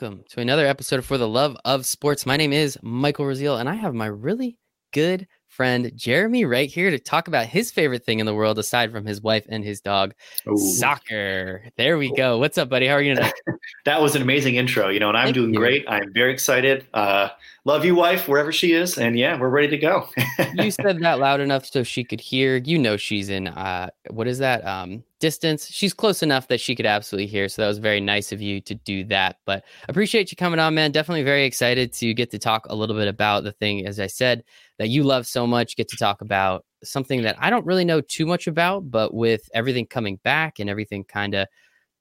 Welcome to another episode of For the Love of Sports. My name is Michael Rasile and I have my really good friend Jeremy Wright here to talk about his favorite thing in the world aside from his wife and his dog, Ooh. soccer. There we go. What's up, buddy? How are you tonight? that was an amazing intro, you know, and I'm Thank doing you. great. I'm very excited. Uh, love you, wife, wherever she is. And yeah, we're ready to go. you said that loud enough so she could hear. You know, she's in, uh, what is that? Um, distance. She's close enough that she could absolutely hear. So that was very nice of you to do that. But appreciate you coming on, man. Definitely very excited to get to talk a little bit about the thing, as I said, that you love so much. Get to talk about something that I don't really know too much about, but with everything coming back and everything kind of,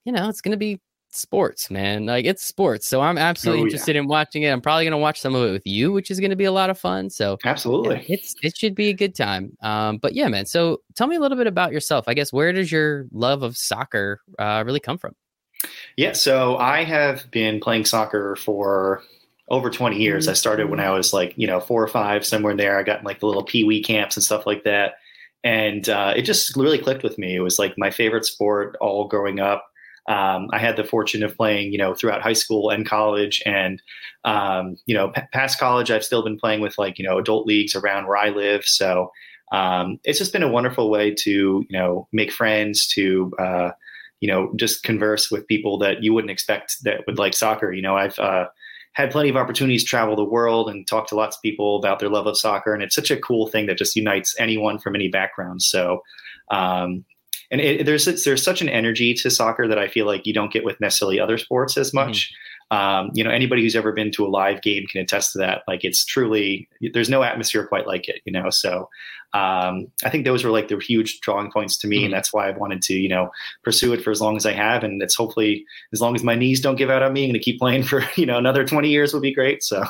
you know, it's going to be sports, man. Like it's sports. So I'm absolutely oh, interested yeah. in watching it. I'm probably going to watch some of it with you, which is going to be a lot of fun. So absolutely, yeah, it's it should be a good time. Um, but yeah, man. So tell me a little bit about yourself. I guess where does your love of soccer uh, really come from? Yeah, so I have been playing soccer for over 20 years. I started when I was like, you know, four or five, somewhere in there. I got in like the little pee wee camps and stuff like that. And uh, it just really clicked with me. It was like my favorite sport all growing up. Um, I had the fortune of playing, you know, throughout high school and college, and um, you know, p- past college, I've still been playing with like you know adult leagues around where I live. So um, it's just been a wonderful way to you know make friends, to uh, you know just converse with people that you wouldn't expect that would like soccer. You know, I've uh, had plenty of opportunities to travel the world and talk to lots of people about their love of soccer, and it's such a cool thing that just unites anyone from any background. So um, and it, there's there's such an energy to soccer that I feel like you don't get with necessarily other sports as much. Mm-hmm. Um, you know, anybody who's ever been to a live game can attest to that. Like, it's truly there's no atmosphere quite like it. You know, so um, I think those were like the huge drawing points to me, mm-hmm. and that's why I wanted to, you know, pursue it for as long as I have. And it's hopefully as long as my knees don't give out on me, I'm going to keep playing for you know another 20 years would be great. So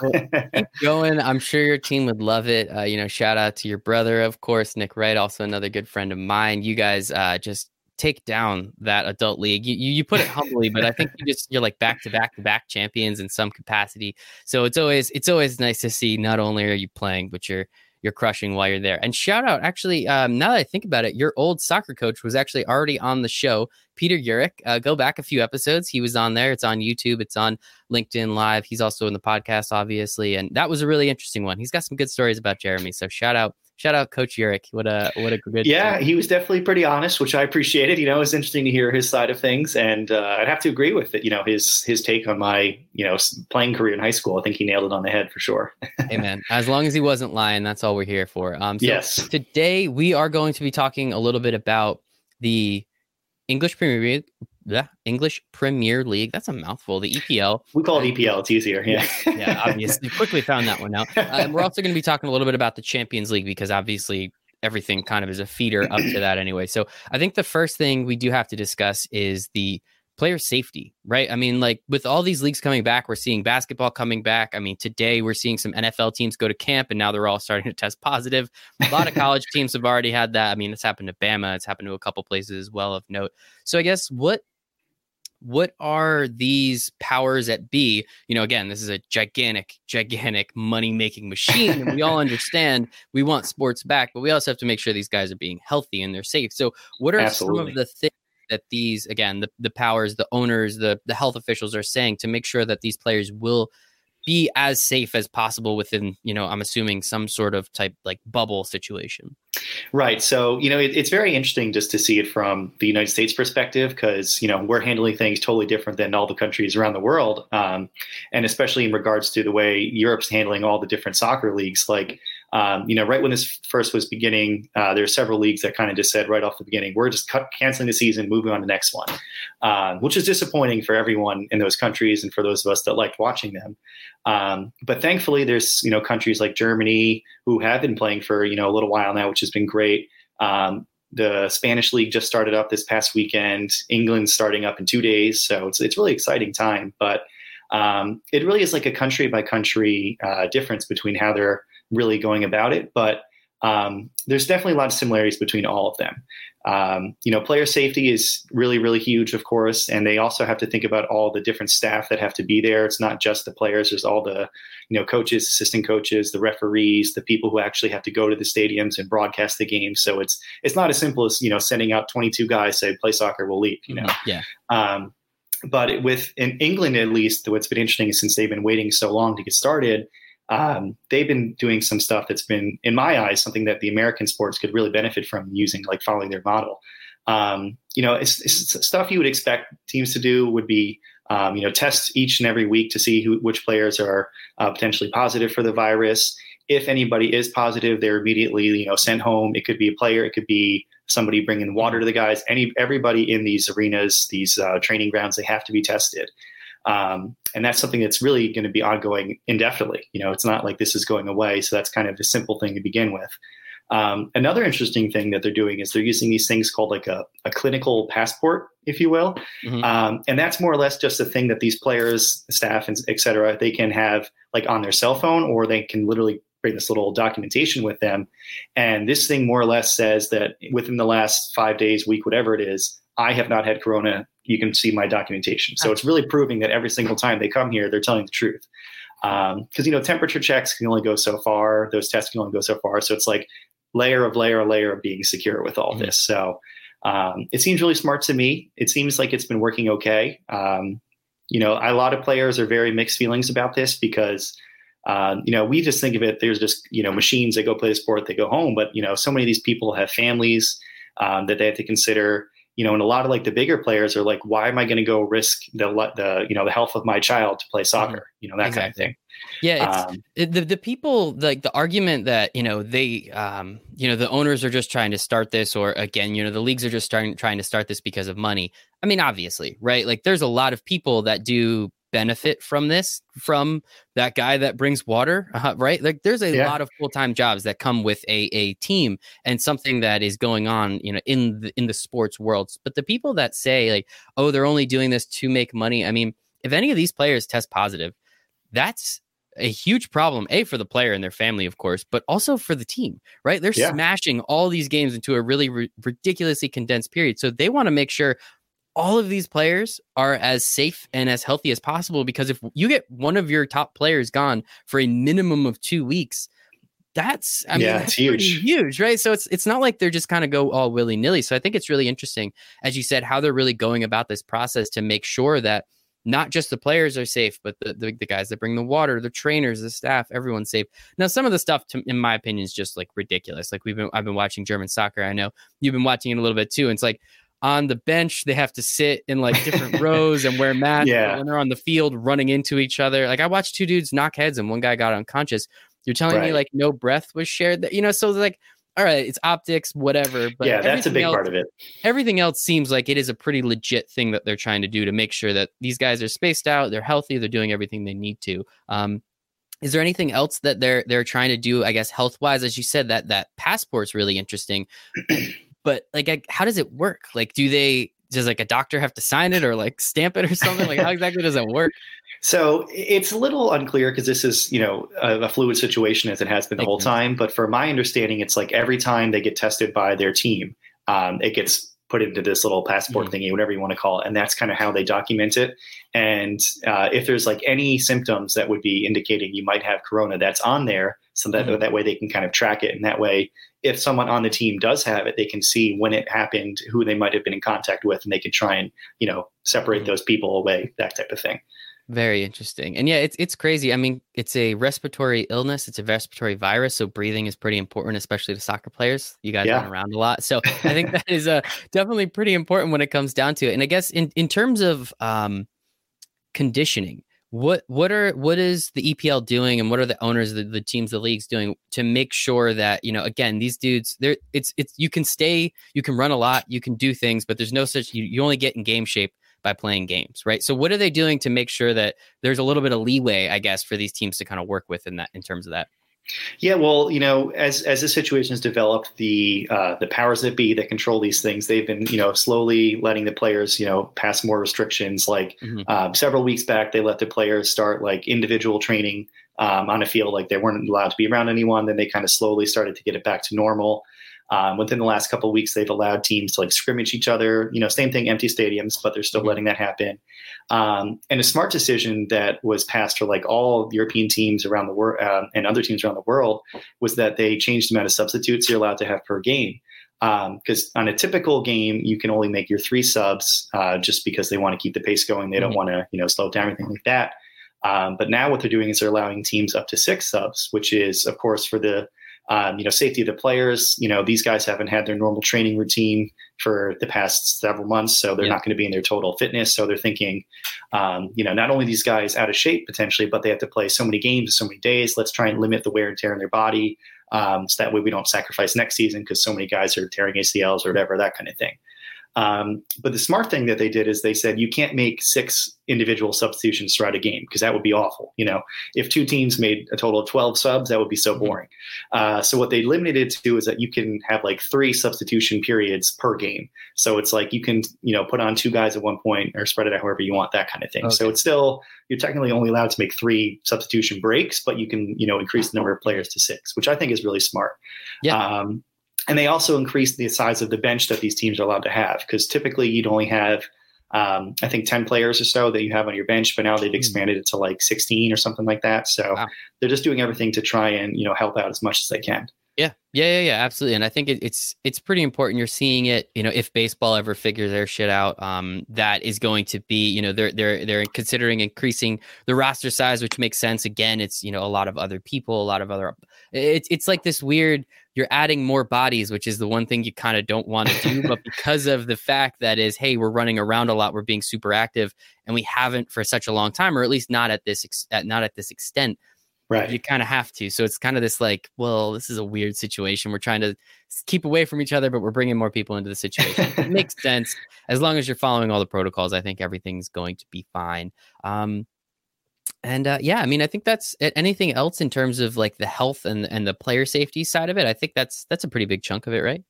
keep going. I'm sure your team would love it. Uh, you know, shout out to your brother, of course, Nick Wright, also another good friend of mine. You guys uh, just take down that adult league. You, you, put it humbly, but I think you just you're like back to back to back champions in some capacity. So it's always it's always nice to see not only are you playing, but you're you're crushing while you're there. And shout out, actually, um, now that I think about it, your old soccer coach was actually already on the show, Peter Urich. Uh, go back a few episodes; he was on there. It's on YouTube. It's on LinkedIn Live. He's also in the podcast, obviously, and that was a really interesting one. He's got some good stories about Jeremy. So shout out shout out Coach Urich. What a what a good. Yeah, he was definitely pretty honest, which I appreciated. You know, it was interesting to hear his side of things, and uh, I'd have to agree with it. You know, his his take on my you know playing career in high school. I think he nailed it on the head for sure. Amen. As long as he wasn't lying, that's all we're here for. Um, so yes. Today we are going to be talking a little bit about the English Premier League, yeah, English Premier League. That's a mouthful. The EPL. We call it EPL. It's easier. Yeah. yeah. Obviously, quickly found that one out. Uh, and we're also going to be talking a little bit about the Champions League because obviously everything kind of is a feeder up to that anyway. So I think the first thing we do have to discuss is the player safety, right? I mean, like with all these leagues coming back, we're seeing basketball coming back. I mean, today we're seeing some NFL teams go to camp and now they're all starting to test positive. A lot of college teams have already had that. I mean, it's happened to Bama, it's happened to a couple places as well of note. So I guess what what are these powers that be? You know, again, this is a gigantic, gigantic money making machine. And we all understand we want sports back, but we also have to make sure these guys are being healthy and they're safe. So, what are Absolutely. some of the things that these, again, the, the powers, the owners, the, the health officials are saying to make sure that these players will be as safe as possible within, you know, I'm assuming some sort of type like bubble situation? Right. So, you know, it, it's very interesting just to see it from the United States perspective because, you know, we're handling things totally different than all the countries around the world. Um, and especially in regards to the way Europe's handling all the different soccer leagues. Like, um, you know, right when this first was beginning, uh, there are several leagues that kind of just said right off the beginning, we're just canceling the season, moving on to the next one, uh, which is disappointing for everyone in those countries and for those of us that liked watching them. Um, but thankfully, there's you know countries like Germany who have been playing for you know a little while now, which has been great. Um, the Spanish league just started up this past weekend. England's starting up in two days, so it's it's really exciting time. But um, it really is like a country by country uh, difference between how they're really going about it. But um, there's definitely a lot of similarities between all of them. Um, you know, player safety is really, really huge, of course, and they also have to think about all the different staff that have to be there. It's not just the players; there's all the, you know, coaches, assistant coaches, the referees, the people who actually have to go to the stadiums and broadcast the game. So it's it's not as simple as you know sending out 22 guys say play soccer, we'll leave. You know, mm-hmm. yeah. Um, but with in England at least, what's been interesting is since they've been waiting so long to get started, um, they've been doing some stuff that's been, in my eyes, something that the American sports could really benefit from using, like following their model. Um, you know, it's, it's, stuff you would expect teams to do would be, um, you know, test each and every week to see who, which players are uh, potentially positive for the virus. If anybody is positive, they're immediately, you know, sent home. It could be a player, it could be somebody bringing water to the guys. Any everybody in these arenas, these uh, training grounds, they have to be tested. Um, and that's something that's really going to be ongoing indefinitely. You know, it's not like this is going away. So that's kind of a simple thing to begin with. Um, another interesting thing that they're doing is they're using these things called like a, a clinical passport, if you will. Mm-hmm. Um, and that's more or less just a thing that these players, staff, and et cetera, they can have like on their cell phone or they can literally bring this little documentation with them. And this thing more or less says that within the last five days, week, whatever it is, I have not had corona you can see my documentation. So it's really proving that every single time they come here, they're telling the truth. Because um, you know, temperature checks can only go so far; those tests can only go so far. So it's like layer of layer of layer of being secure with all mm-hmm. this. So um, it seems really smart to me. It seems like it's been working okay. Um, you know, a lot of players are very mixed feelings about this because. Uh, you know, we just think of it. There's just you know machines. They go play the sport. They go home. But you know, so many of these people have families um, that they have to consider you know, and a lot of like the bigger players are like, why am I going to go risk the the you know the health of my child to play soccer? Mm-hmm. You know that exactly. kind of thing. Yeah, um, the the people like the argument that you know they um you know the owners are just trying to start this, or again you know the leagues are just starting trying to start this because of money. I mean, obviously, right? Like, there's a lot of people that do benefit from this from that guy that brings water uh, right like there's a yeah. lot of full-time jobs that come with a, a team and something that is going on you know in the in the sports world but the people that say like oh they're only doing this to make money i mean if any of these players test positive that's a huge problem a for the player and their family of course but also for the team right they're yeah. smashing all these games into a really r- ridiculously condensed period so they want to make sure all of these players are as safe and as healthy as possible because if you get one of your top players gone for a minimum of two weeks, that's I mean yeah, that's huge. huge, right? So it's it's not like they're just kind of go all willy nilly. So I think it's really interesting, as you said, how they're really going about this process to make sure that not just the players are safe, but the, the, the guys that bring the water, the trainers, the staff, everyone's safe. Now, some of the stuff, to, in my opinion, is just like ridiculous. Like we've been, I've been watching German soccer. I know you've been watching it a little bit too. And it's like, on the bench they have to sit in like different rows and wear masks yeah. when they're on the field running into each other like i watched two dudes knock heads and one guy got unconscious. You're telling right. me like no breath was shared that you know so like all right it's optics whatever but yeah that's a big else, part of it. everything else seems like it is a pretty legit thing that they're trying to do to make sure that these guys are spaced out they're healthy they're doing everything they need to. Um is there anything else that they're they're trying to do i guess health wise as you said that that passport's really interesting but like how does it work? Like do they does like a doctor have to sign it or like stamp it or something? Like how exactly does it work? So it's a little unclear because this is you know a, a, fluid situation as it has been the whole time but for my understanding it's like every time they get tested by their team um, it gets put into this little passport mm-hmm. thingy, whatever you want to call it. And that's kind of how they document it. And uh, if there's like any symptoms that would be indicating you might have corona, that's on there. So that, mm-hmm. that way they can kind of track it. And that way if someone on the team does have it, they can see when it happened, who they might have been in contact with, and they can try and you know separate mm-hmm. those people away, that type of thing. Very interesting, and yeah, it's it's crazy. I mean, it's a respiratory illness. It's a respiratory virus, so breathing is pretty important, especially to soccer players. You guys yeah. run around a lot, so I think that is uh, definitely pretty important when it comes down to it. And I guess in in terms of um, conditioning, what what are what is the EPL doing and what are the owners the, the teams the leagues doing to make sure that you know again these dudes there it's it's you can stay you can run a lot you can do things but there's no such you, you only get in game shape by playing games right so what are they doing to make sure that there's a little bit of leeway I guess for these teams to kind of work with in that in terms of that yeah, well, you know, as as the situation has developed, the uh, the powers that be that control these things, they've been, you know, slowly letting the players, you know, pass more restrictions. Like mm-hmm. um, several weeks back, they let the players start like individual training um, on a field, like they weren't allowed to be around anyone. Then they kind of slowly started to get it back to normal. Um, within the last couple of weeks, they've allowed teams to like scrimmage each other. You know, same thing, empty stadiums, but they're still mm-hmm. letting that happen. Um, and a smart decision that was passed for like all European teams around the world uh, and other teams around the world was that they changed the amount of substitutes you're allowed to have per game. because um, on a typical game you can only make your three subs uh, just because they want to keep the pace going. They mm-hmm. don't want to you know slow down anything like that. Um, but now what they're doing is they're allowing teams up to six subs, which is of course for the um, you know, safety of the players. You know, these guys haven't had their normal training routine for the past several months, so they're yeah. not going to be in their total fitness. So they're thinking, um, you know, not only these guys out of shape potentially, but they have to play so many games, so many days. Let's try and limit the wear and tear in their body, um, so that way we don't sacrifice next season because so many guys are tearing ACLs or whatever, that kind of thing. Um, but the smart thing that they did is they said you can't make six individual substitutions throughout a game because that would be awful. You know, if two teams made a total of 12 subs, that would be so mm-hmm. boring. Uh, so what they limited it to is that you can have like three substitution periods per game. So it's like you can, you know, put on two guys at one point or spread it out however you want, that kind of thing. Okay. So it's still, you're technically only allowed to make three substitution breaks, but you can, you know, increase the number of players to six, which I think is really smart. Yeah. Um, and they also increased the size of the bench that these teams are allowed to have because typically you'd only have um, I think 10 players or so that you have on your bench, but now they've hmm. expanded it to like 16 or something like that. So wow. they're just doing everything to try and, you know, help out as much as they can. Yeah, yeah, yeah, yeah, absolutely. And I think it, it's it's pretty important. You're seeing it. You know, if baseball ever figures their shit out, um, that is going to be. You know, they're they're they're considering increasing the roster size, which makes sense. Again, it's you know a lot of other people, a lot of other. It's it's like this weird. You're adding more bodies, which is the one thing you kind of don't want to do, but because of the fact that is, hey, we're running around a lot, we're being super active, and we haven't for such a long time, or at least not at this ex- at, not at this extent right you kind of have to. So it's kind of this like well this is a weird situation. We're trying to keep away from each other but we're bringing more people into the situation. It makes sense. As long as you're following all the protocols i think everything's going to be fine. Um and uh, yeah i mean i think that's anything else in terms of like the health and and the player safety side of it i think that's that's a pretty big chunk of it right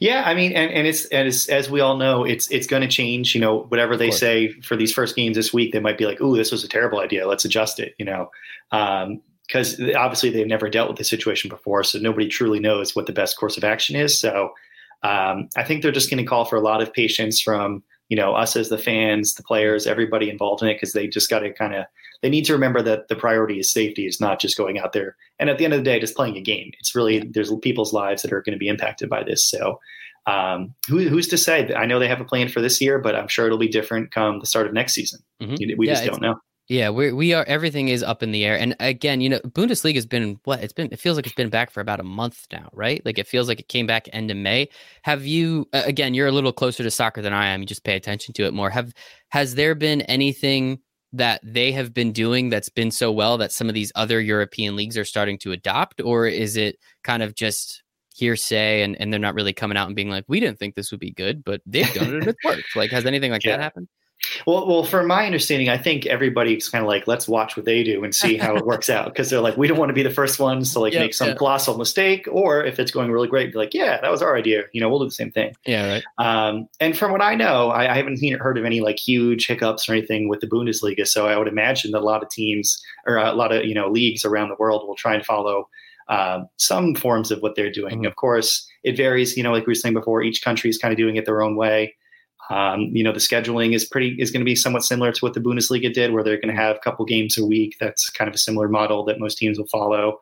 yeah, I mean, and, and it's as as we all know, it's it's going to change. You know, whatever they say for these first games this week, they might be like, "Ooh, this was a terrible idea. Let's adjust it." You know, um, because obviously they've never dealt with the situation before, so nobody truly knows what the best course of action is. So um, I think they're just going to call for a lot of patience from you know us as the fans, the players, everybody involved in it, because they just got to kind of they need to remember that the priority is safety, is not just going out there and at the end of the day just playing a game. It's really there's people's lives that are going to be impacted by this. So um, who, who's to say? I know they have a plan for this year, but I'm sure it'll be different come the start of next season. Mm-hmm. We yeah, just don't know. Yeah, we we are everything is up in the air. And again, you know, Bundesliga has been what it's been it feels like it's been back for about a month now, right? Like it feels like it came back end of May. Have you again, you're a little closer to soccer than I am. You just pay attention to it more. Have has there been anything that they have been doing that's been so well that some of these other European leagues are starting to adopt or is it kind of just hearsay and, and they're not really coming out and being like, we didn't think this would be good, but they've done it and it's worked. Like, has anything like yeah. that happened? Well, well, from my understanding, I think everybody's kind of like, let's watch what they do and see how it works out because they're like, we don't want to be the first ones to like yep, make some yep. colossal mistake, or if it's going really great, be like, yeah, that was our idea. You know, we'll do the same thing. Yeah, right. Um, and from what I know, I, I haven't seen, heard of any like huge hiccups or anything with the Bundesliga. So I would imagine that a lot of teams or a lot of you know leagues around the world will try and follow uh, some forms of what they're doing. Mm-hmm. Of course, it varies. You know, like we were saying before, each country is kind of doing it their own way. Um, you know, the scheduling is pretty is going to be somewhat similar to what the Bundesliga did, where they're going to have a couple games a week. That's kind of a similar model that most teams will follow.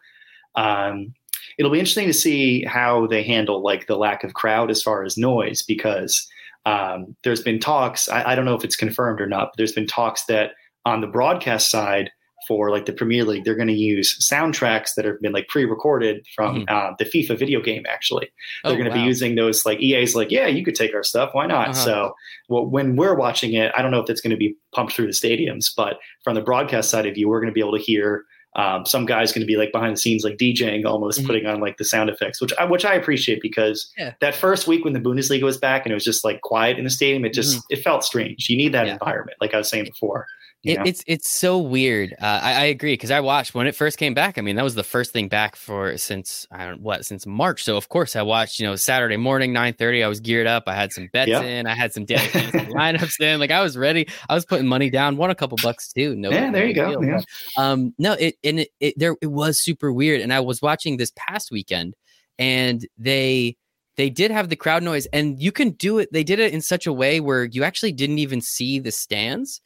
Um, it'll be interesting to see how they handle like the lack of crowd as far as noise, because um, there's been talks. I, I, don't know if it's confirmed or not, but there's been talks that on the broadcast side, for like the Premier League, they're going to use soundtracks that have been like pre-recorded from mm-hmm. uh, the FIFA video game. Actually, they're oh, going to wow. be using those like EA's like, yeah, you could take our stuff. Why not? Uh-huh. So, well, when we're watching it, I don't know if it's going to be pumped through the stadiums, but from the broadcast side of you, we're going to be able to hear. Um, some guy's going to be like behind the scenes, like DJing, almost mm-hmm. putting on like the sound effects, which I, which I appreciate because yeah. that first week when the Bundesliga was back and it was just like quiet in the stadium, it just mm-hmm. it felt strange. You need that yeah. environment, like I was saying before. It, it's it's so weird. Uh, I, I, agree because I watched when it first came back. I mean, that was the first thing back for since I don't what since March. So of course I watched. You know, Saturday morning nine thirty. I was geared up. I had some bets in. I had some daily lineups in. Like I was ready. I was putting money down. Won a couple bucks too. No, yeah, there you go. Yeah. Um, no, it and it, it there it was super weird. And I was watching this past weekend, and they they did have the crowd noise, and you can do it. They did it in such a way where you actually didn't even see the stands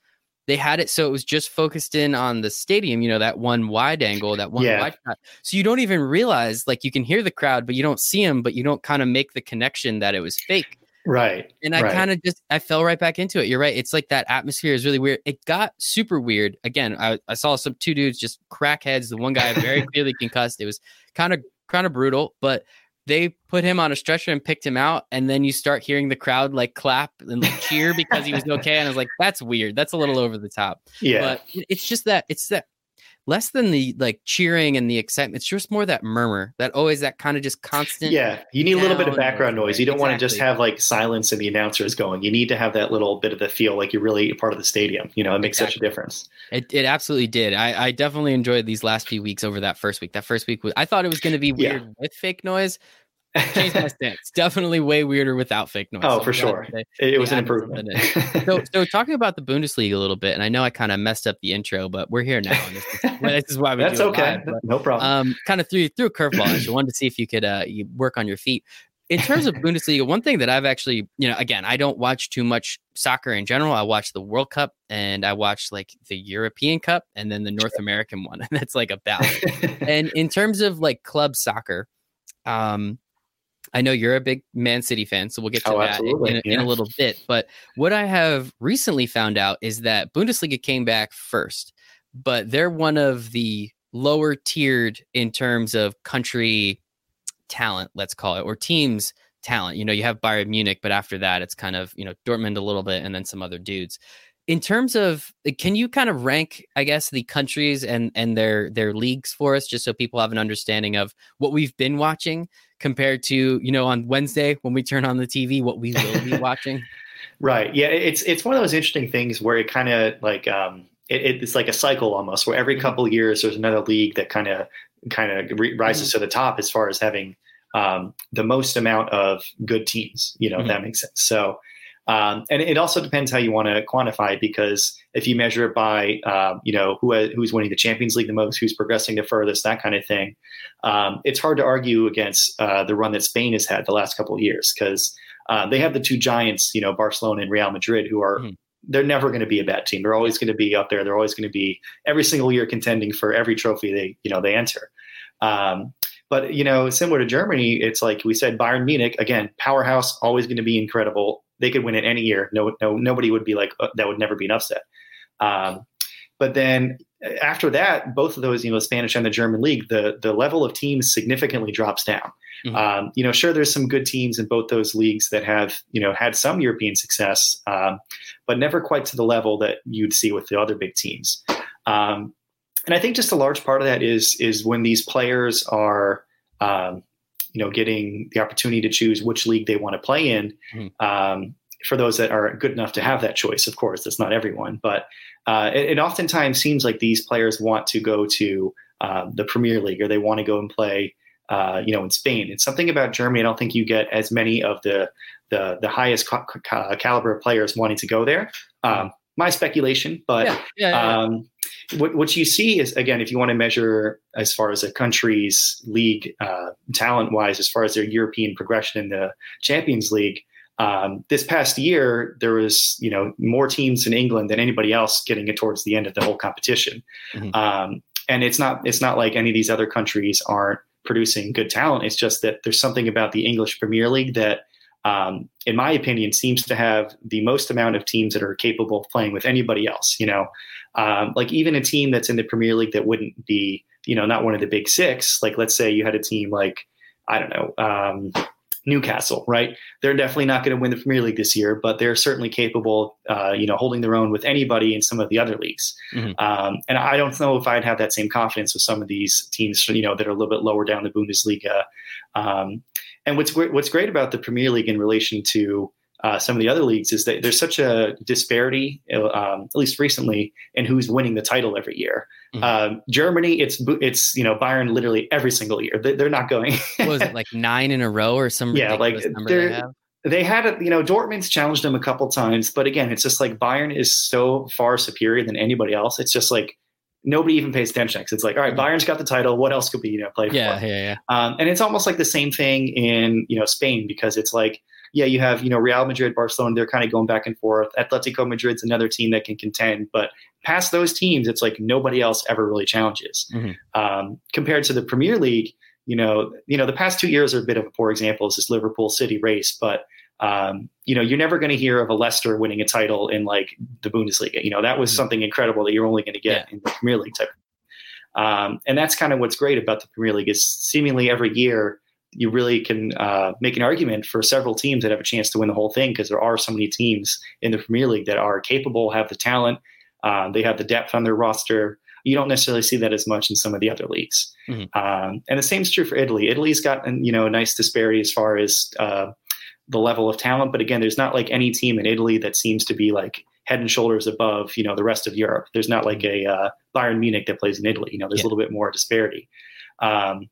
they had it so it was just focused in on the stadium, you know, that one wide angle, that one Yeah. wide shot. So you don't even realize, like, you can hear the crowd, but you don't see them, but you don't kind of make the connection that it was fake. Right. And I right. kind of just I fell right back into it. You're right. It's like that atmosphere is really weird. It got super weird. Again, I, I saw some two dudes just crackheads. The one guy very clearly concussed. It was kind of kind of brutal, but they put him on a stretcher and picked him out. And then you start hearing the crowd like clap and like cheer because he was okay. And I was like, that's weird. That's a little over the top. yeah. But it's just that it's that less than the like cheering and the excitement. It's just more that murmur, that always that kind of just constant. yeah. You need a little bit of background noise. You don't want to just have like silence and the announcers going. You need to have that little bit of the feel like you're really a part of the stadium. You know, it makes such a difference. It, it absolutely did. I, I definitely enjoyed these last few weeks over that first week. That first week was I thought it was going to be Yeah. weird with fake noise. Changed my stance. Definitely way weirder without fake noise. Oh, I'm for sure. they- it, it was an improvement. So, so talking about the Bundesliga a little bit, and I know I kind of messed up the intro, but we're here now. This, is, this is why we That's do okay. live, but, no problem. um, kind of threw threw a curveball. at you. wanted to see if you could uh, you work on your feet. In terms of Bundesliga, one thing that I've actually, you know, again, I don't watch too much soccer in general. I watch the World Cup and I watch like the European Cup and then the North American one, and that's like a balance. and in terms of like club soccer, um, I know you're a big Man City fan, so we'll get to Oh, that in, absolutely, in, a, in a little bit. But what I have recently found out is that Bundesliga came back first, but they're one of the lower tiered in terms of country talent, let's call it, or teams talent. You know, you have Bayern Munich, but after that, it's kind of you know Dortmund a little bit, and then some other dudes. In terms of, can you kind of rank, I guess, the countries and and their their leagues for us, just so people have an understanding of what we've been watching compared to you know on Wednesday when we turn on the TV, what we will be watching. Right. Yeah. It's it's one of those interesting things where it kind of like um it, it's like a cycle almost where every couple of years there's another league that kind of kind of re- rises to the top as far as having um, the most amount of good teams. You know, if that makes sense. So. Um, and it also depends how you want to quantify it because if you measure it by, um, you know, who who's winning the Champions League the most, who's progressing the furthest, that kind of thing, um, it's hard to argue against uh, the run that Spain has had the last couple of years because uh, they have the two giants, you know, Barcelona and Real Madrid, who are Mhm. they're never going to be a bad team. They're always going to be up there. They're always going to be every single year contending for every trophy they you know they enter. Um, but you know, similar to Germany, it's like we said, Bayern Munich again, powerhouse, always going to be incredible. They could win it any year. No, no, nobody would be like uh, that. Would never be an upset. Um, but then uh, after that, both of those, you know, the Spanish and the German league, the the level of teams significantly drops down. Mhm. Um, you know, sure, there's some good teams in both those leagues that have, you know, had some European success, um, but never quite to the level that you'd see with the other big teams. Um, and I think just a large part of that is is when these players are, um, you know, getting the opportunity to choose which league they want to play in. Mhm. Um, for those that are good enough to have that choice, of course, that's not everyone, but uh, it, it oftentimes seems like these players want to go to uh, the Premier League or they want to go and play, uh, you know, in Spain. It's something about Germany. I don't think you get as many of the the, the highest ca- ca- caliber players wanting to go there. Um, my speculation, but yeah, yeah, yeah. um, what, what you see is again, if you want to measure as far as a country's league uh, talent wise, as far as their European progression in the Champions League, um, this past year there was you know more teams in England than anybody else getting it towards the end of the whole competition, Mhm. um, and it's not it's not like any of these other countries aren't producing good talent. It's just that there's something about the English Premier League that um, in my opinion, seems to have the most amount of teams that are capable of playing with anybody else. You know, um, like even a team that's in the Premier League that wouldn't be, you know, not one of the big six. Like let's say you had a team like I don't know. Um, Newcastle, right? They're definitely not going to win the Premier League this year, but they're certainly capable, uh, you know, holding their own with anybody in some of the other leagues. Mhm. Um, and I don't know if I'd have that same confidence with some of these teams, you know, that are a little bit lower down the Bundesliga. Um, and what's what's great about the Premier League in relation to uh, some of the other leagues is that there's such a disparity, um, at least recently, in who's winning the title every year. Mhm. Um, Germany, it's it's you know Bayern literally every single year. They, they're not going. was it like nine in a row or some Yeah, like, they they had a, you know Dortmund's challenged them a couple times, but again, it's just like Bayern is so far superior than anybody else. It's just like nobody even pays attention. 'cause It's like, all right, Bayern's got the title. What else could we you know play Yeah, for? yeah, yeah. Um, and it's almost like the same thing in you know Spain because it's like yeah, you have you know Real Madrid, Barcelona. They're kind of going back and forth. Atletico Madrid's another team that can contend, but past those teams, it's like nobody else ever really challenges. Mm-hmm. Um, compared to the Premier League, you know, you know, the past two years are a bit of a poor example. Is this Liverpool City race, but um, you know, you're never going to hear of a Leicester winning a title in like the Bundesliga. You know, that was mm-hmm. something incredible that you're only going to get yeah. in the Premier League type. Um, and that's kind of what's great about the Premier League is seemingly every year you really can uh, make an argument for several teams that have a chance to win the whole thing because there are so many teams in the Premier League that are capable, have the talent, uh, they have the depth on their roster. You don't necessarily see that as much in some of the other leagues. Mm-hmm. Um, and the same is true for Italy. Italy's got you know a nice disparity as far as uh, the level of talent, but again, there's not like any team in Italy that seems to be like head and shoulders above you know the rest of Europe. There's not like a uh, Bayern Munich that plays in Italy. You know, there's yeah. a little bit more disparity. Um,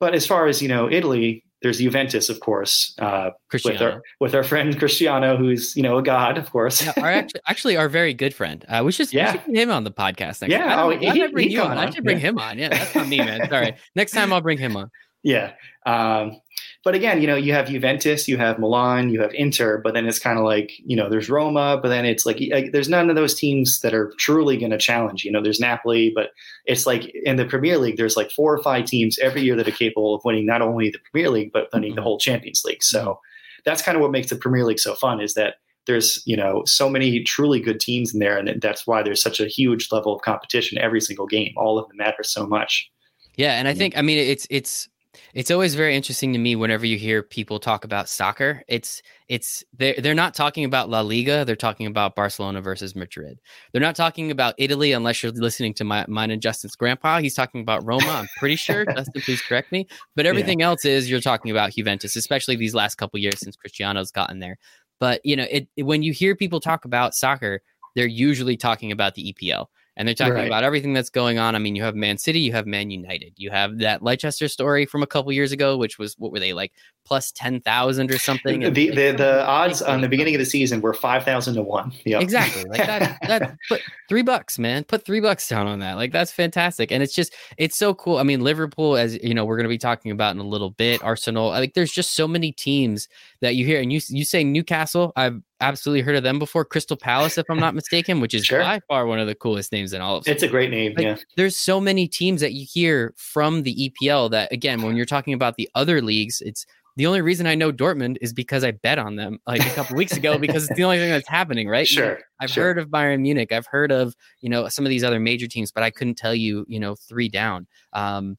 but as far as you know, Italy, there's Juventus, of course, uh, with our with our friend Cristiano, who's you know a god, of course. yeah, our actually, actually our very good friend. Uh, we should, yeah. we should bring him on the podcast next. Yeah, time. I, oh, he, I bring you on. on. I should bring yeah. him on. Yeah, that's not me, man. Sorry. Next time I'll bring him on. Yeah. Um, but again, you know, you have Juventus, you have Milan, you have Inter, but then it's kind of like, you know, there's Roma, but then it's like, like there's none of those teams that are truly going to challenge. You know, there's Napoli, but it's like in the Premier League, there's like four or five teams every year that are capable of winning not only the Premier League, but winning mm-hmm. the whole Champions League. So mm-hmm. that's kind of what makes the Premier League so fun is that there's, you know, so many truly good teams in there. And that's why there's such a huge level of competition every single game. All of them matter so much. Yeah. And I think, I mean, it's, it's, it's always very interesting to me whenever you hear people talk about soccer. It's it's they're they're not talking about La Liga. They're talking about Barcelona versus Madrid. They're not talking about Italy unless you're listening to my mine and Justin's grandpa. He's talking about Roma. I'm pretty sure. Justin, please correct me. But everything yeah. else is you're talking about Juventus, especially these last couple years since Cristiano's gotten there. But you know, it, it when you hear people talk about soccer, they're usually talking about the EPL and they're talking right. about everything that's going on. I mean, you have Man City, you have Man United, you have that Leicester story from a couple years ago, which was what were they like plus ten thousand or something? The the, the, the odds on the beginning of the season were five thousand to one. Yep. Exactly, like that. that put three bucks, man. Put three bucks down on that. Like that's fantastic, and it's just it's so cool. I mean, Liverpool, as you know, we're going to be talking about in a little bit. Arsenal, like there's just so many teams that you hear, and you you say Newcastle. I've absolutely heard of them before. Crystal Palace, if I'm not mistaken, which is sure. by far one of the coolest names in all of. It's a great name. Like, yeah. There's so many teams that you hear from the EPL that again, when you're talking about the other leagues, it's the only reason I know Dortmund is because I bet on them like a couple weeks ago because it's the only thing that's happening, right? Sure. You know, I've sure. heard of Bayern Munich. I've heard of, you know, some of these other major teams, but I couldn't tell you, you know, three down. Um,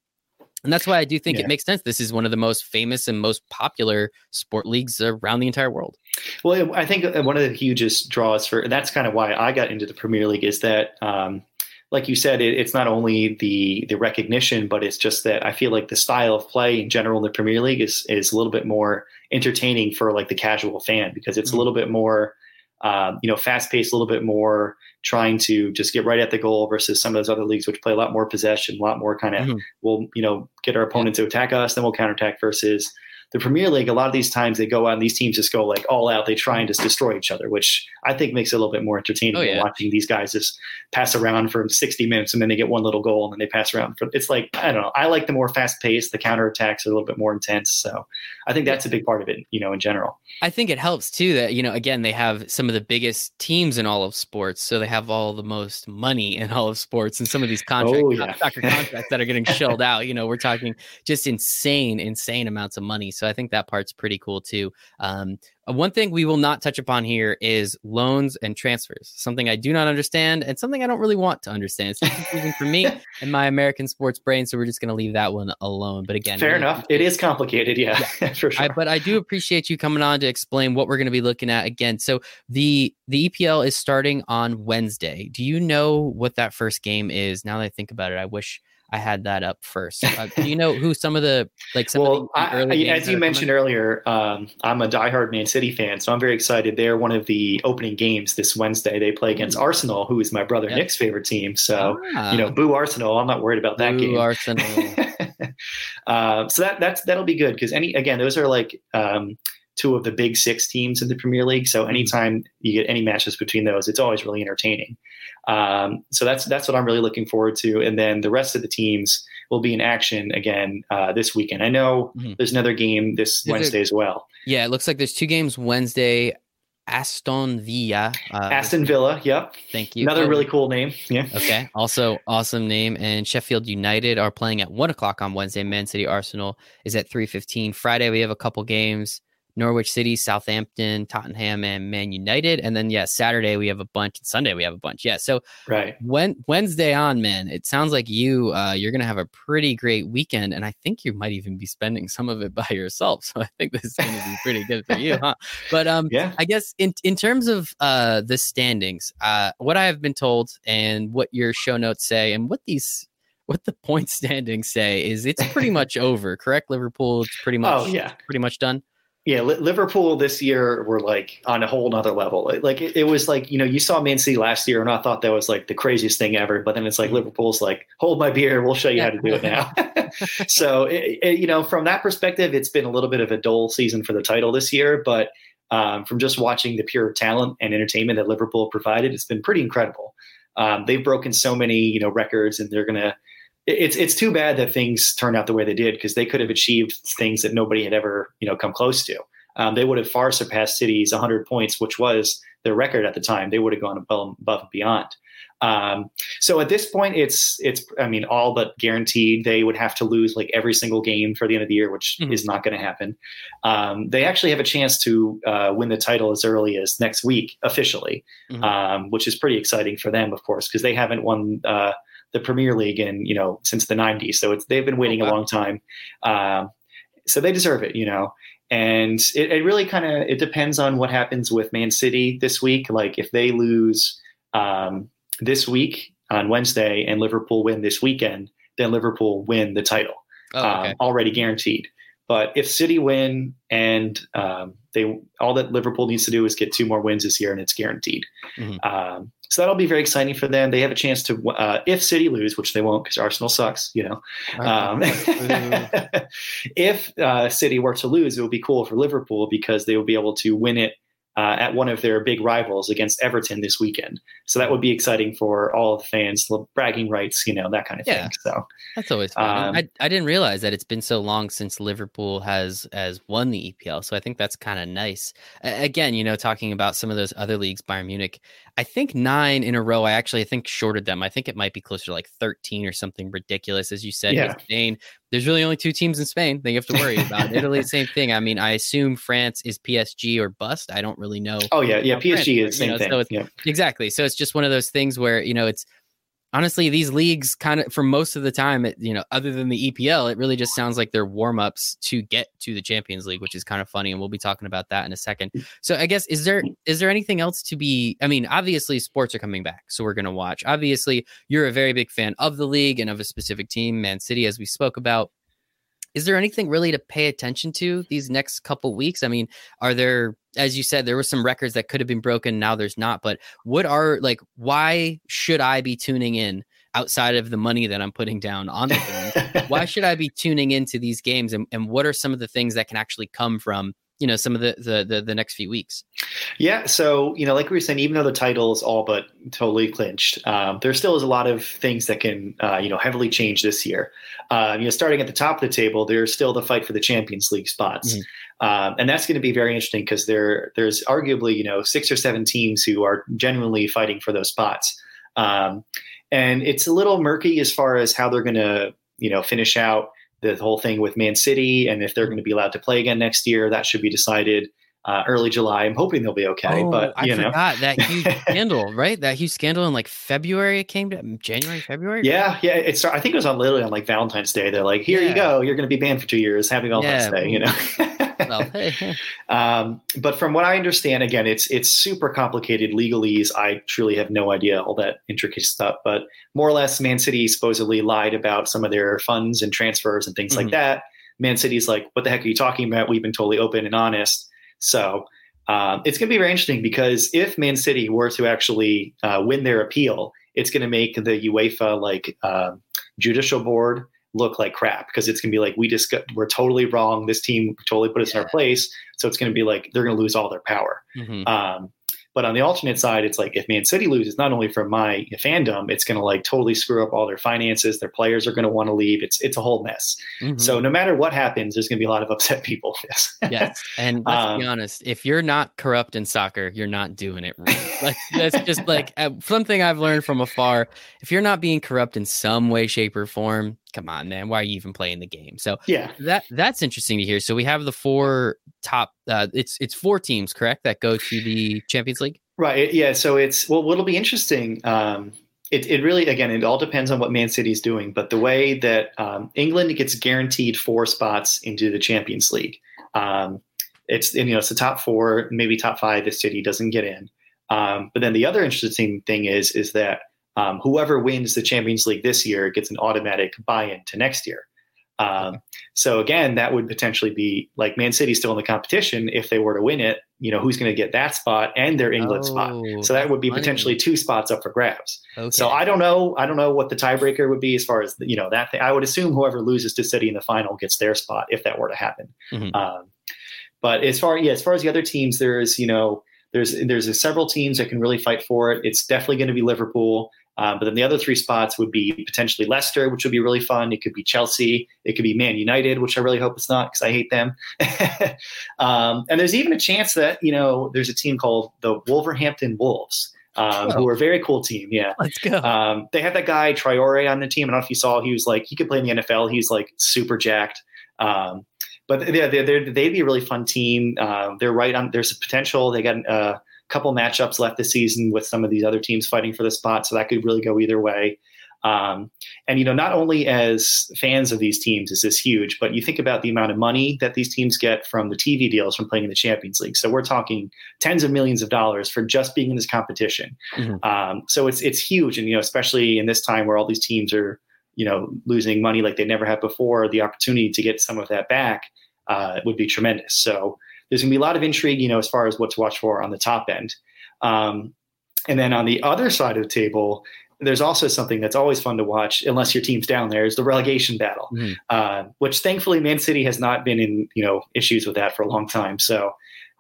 and that's why I do think yeah. it makes sense. This is one of the most famous and most popular sport leagues around the entire world. Well, I think uh, one of the hugest draws for that's kind of why I got into the Premier League is that, um, like you said, it, it's not only the the recognition, but it's just that I feel like the style of play in general in the Premier League is is a little bit more entertaining for like the casual fan because it's mm-hmm. a little bit more, um, you know, fast paced, a little bit more trying to just get right at the goal versus some of those other leagues which play a lot more possession, a lot more kind of mm-hmm. we'll you know get our opponent to attack us, then we'll counterattack versus the Premier League, a lot of these times they go out and these teams just go like all out. They try and just destroy each other, which I think makes it a little bit more entertaining oh, yeah. watching these guys just pass around for 60 minutes and then they get one little goal and then they pass around. For, it's like, I don't know. I like the more fast paced, the counterattacks are a little bit more intense. So I think that's a big part of it, you know, in general. I think it helps too that, you know, again, they have some of the biggest teams in all of sports. So they have all the most money in all of sports and some of these contracts, oh, yeah. soccer contracts that are getting shelled out. You know, we're talking just insane, insane amounts of money. So I think that part's pretty cool too. Um, uh, one thing we will not touch upon here is loans and transfers, something I do not understand and something I don't really want to understand. It's confusing for me and my American sports brain, so we're just going to leave that one alone. But again, fair enough. It is complicated, yeah, yeah. for sure. I, but I do appreciate you coming on to explain what we're going to be looking at again. So the the EPL is starting on Wednesday. Do you know what that first game is? Now that I think about it, I wish I had that up first. Uh, do you know who some of the like some well, of the, I, as you mentioned coming? earlier, um, I'm a diehard Man City fan, so I'm very excited. They're one of the opening games this Wednesday. They play against mm. Arsenal, who is my brother yep. Nick's favorite team. So ah. you know, boo Arsenal. I'm not worried about that boo game. Arsenal. uh, so that that's that'll be good because any again, those are like. Um, two of the big six teams in the Premier League. So Mm-hmm. anytime you get any matches between those, it's always really entertaining. Um, so that's that's what I'm really looking forward to. And then the rest of the teams will be in action again uh, this weekend. I know Mhm. there's another game this there- Wednesday as well. Yeah, it looks like there's two games Wednesday. Aston Villa. Uh, Aston Villa, yep, Thank you. another Oh, really cool name. Yeah. Okay. Also, awesome name. And Sheffield United are playing at one o'clock on Wednesday. Man City Arsenal is at three fifteen. Friday we have a couple games: Norwich City, Southampton, Tottenham, and Man United. And then yeah, Saturday we have a bunch. And Sunday we have a bunch. Yeah. So Right. when Wednesday on, man, it sounds like you uh, you're gonna have a pretty great weekend, and I think you might even be spending some of it by yourself. So I think this is gonna be pretty good for you, huh? But um, Yeah. I guess in in terms of uh the standings, uh what I have been told and what your show notes say and what these what the point standings say is it's pretty much over, correct? Liverpool, it's pretty much Oh yeah. pretty much done. Yeah, Liverpool this year were like on a whole nother level. Like it, it was like you know you saw Man City last year, and I thought that was like the craziest thing ever. But then it's like Liverpool's like, hold my beer, we'll show you how to do it now. so it, it, you know from that perspective, it's been a little bit of a dull season for the title this year. But um, from just watching the pure talent and entertainment that Liverpool provided, it's been pretty incredible. Um, they've broken so many you know records, and they're gonna. It- It's it's too bad that things turned out the way they did because they could have achieved things that nobody had ever you know come close to. Um, they would have far surpassed City's 100 points, which was their record at the time. They would have gone above, above and beyond. Um, so at this point, it's it's I mean all but guaranteed they would have to lose like every single game for the end of the year, which Mhm. is not going to happen. Um, they actually have a chance to uh, win the title as early as next week officially, Mhm. um, which is pretty exciting for them, of course, because they haven't won uh, the Premier League in you know since the 90s. So it's they've been waiting a long time. Um, so they deserve it, you know and it, it really kind of it depends on what happens with Man City this week. Like if they lose um, this week on Wednesday and Liverpool win this weekend, then Liverpool win the title, Oh, okay. um, already guaranteed. But if City win and um, they all that Liverpool needs to do is get two more wins this year, and it's guaranteed. Mhm. Um, so that'll be very exciting for them. They have a chance to, uh, if City lose, which they won't because Arsenal sucks, you know. Um, if uh, City were to lose, it would be cool for Liverpool because they would be able to win it uh, at one of their big rivals against Everton this weekend. So that would be exciting for all of the fans, bragging rights, you know, that kind of Yeah. thing. So That's always fun. Um, I, I didn't realize that it's been so long since Liverpool has has won the EPL. So I think that's kind of nice. Again, you know, talking about some of those other leagues, Bayern Munich, I think nine in a row. I actually I think shorted them. I think it might be closer to like 13 or something ridiculous. As you said, Yeah. with Spain, there's really only two teams in Spain that you have to worry about. Italy, same thing. I mean, I assume France is PSG or bust. I don't really know. oh yeah, yeah, Well, France, PSG is the you same know, thing. so yeah. Exactly. So it's just one of those things where, you know, it's honestly these leagues kind of for most of the time, it, you know, other than the EPL, it really just sounds like they're warm ups to get to the Champions League, which is kind of funny. And we'll be talking about that in a second. Mm. So I guess, is there, mm. is there anything else to be, I mean, obviously sports are coming back. So we're going to watch. Obviously, you're a very big fan of the league and of a specific team, Man City, as we spoke about. Is there anything really to pay attention to these next couple weeks? I mean, are there as you said there were some records that could have been broken now there's not but what are like why should i be tuning in outside of the money that i'm putting down on the game why should i be tuning into these games and, and what are some of the things that can actually come from you know some of the the the, the next few weeks Yeah, so you know, like we were saying, even though the title is all but totally clinched, um, there still is a lot of things that can, uh, you know, heavily change this year. Uh, you know, starting at the top of the table, there's still the fight for the Champions League spots, Mhm. um, and that's going to be very interesting because there, there's arguably, you know, six or seven teams who are genuinely fighting for those spots, um, and it's a little murky as far as how they're going to, you know, finish out the whole thing with Man City and if they're going to be allowed to play again next year. That should be decided uh, early July. I'm hoping they'll be okay, oh, but i know, forgot that huge scandal right that huge scandal in like february it came to january february yeah, yeah. It's I think it was on literally on like Valentine's Day. They're like, here Yeah. you go, you're going to be banned for two years. Happy Valentine's Yeah, Day, you know. well hey, um, but from what I understand, again, it's it's super complicated legalese. I truly have no idea all that intricate stuff. But more or less, Man City supposedly lied about some of their funds and transfers and things Mhm. like that. Man City's like, what the heck are you talking about? We've been totally open and honest. So um, it's going to be very interesting because if Man City were to actually uh, win their appeal, it's going to make the UEFA like um judicial board look like crap because it's going to be like we just got, we're totally wrong. This team totally put us yeah. in our place, so it's going to be like they're going to lose all their power. Mm-hmm. Um, but on the alternate side, it's like if Man City loses, not only from my fandom, it's going to like totally screw up all their finances. Their players are going to want to leave. It's it's a whole mess. Mm-hmm. So no matter what happens, there's going to be a lot of upset people. Yes. yes. And let's um, be honest, if you're not corrupt in soccer, you're not doing it right. Like that's just like uh, something I've learned from afar. If you're not being corrupt in some way, shape, or form, come on, man, why are you even playing the game? So yeah, that that's interesting to hear. So we have the four top. Uh, it's it's four teams, correct, that go to the Champions League. Right. Yeah. So it's well, what'll be interesting. Um, it, it really again it all depends on what Man City's doing, but the way that um, England gets guaranteed four spots into the Champions League. Um, it's you know it's the top four, maybe top five. The city doesn't get in. Um, but then the other interesting thing is is that um, whoever wins the Champions League this year gets an automatic buy-in to next year. Um, so again, that would potentially be like Man City still in the competition if they were to win it. You know, who's going to get that spot and their England oh, spot? So that would be funny. potentially two spots up for grabs. Okay. So I don't know. I don't know what the tiebreaker would be as far as you know that. Thing. I would assume whoever loses to City in the final gets their spot if that were to happen. Mm-hmm. Um, but as far yeah, as far as the other teams, there's you know there's there's several teams that can really fight for it. It's definitely going to be Liverpool. Um, but then the other three spots would be potentially Leicester, which would be really fun. It could be Chelsea. It could be Man United, which I really hope it's not because I hate them. um, and there's even a chance that, you know, there's a team called the Wolverhampton Wolves. Um, who are a very cool team. Yeah. Let's go. Um, they have that guy Traore on the team. I don't know if you saw, he was like, he could play in the NFL. He's like super jacked. Um, but yeah, they're, they're, they'd be a really fun team. Uh, they're right on, there's a potential. They got, uh, couple matchups left this season with some of these other teams fighting for the spot, so that could really go either way. Um, and you know, not only as fans of these teams is this huge, but you think about the amount of money that these teams get from the TV deals from playing in the Champions League. So we're talking tens of millions of dollars for just being in this competition. Mm-hmm. Um, so it's it's huge, and you know, especially in this time where all these teams are you know losing money like they never had before, the opportunity to get some of that back uh, would be tremendous. So there's going to be a lot of intrigue, you know, as far as what to watch for on the top end. Um, and then on the other side of the table, there's also something that's always fun to watch, unless your team's down there, is the relegation battle, mm-hmm. uh, which thankfully Man City has not been in, you know, issues with that for a long time. So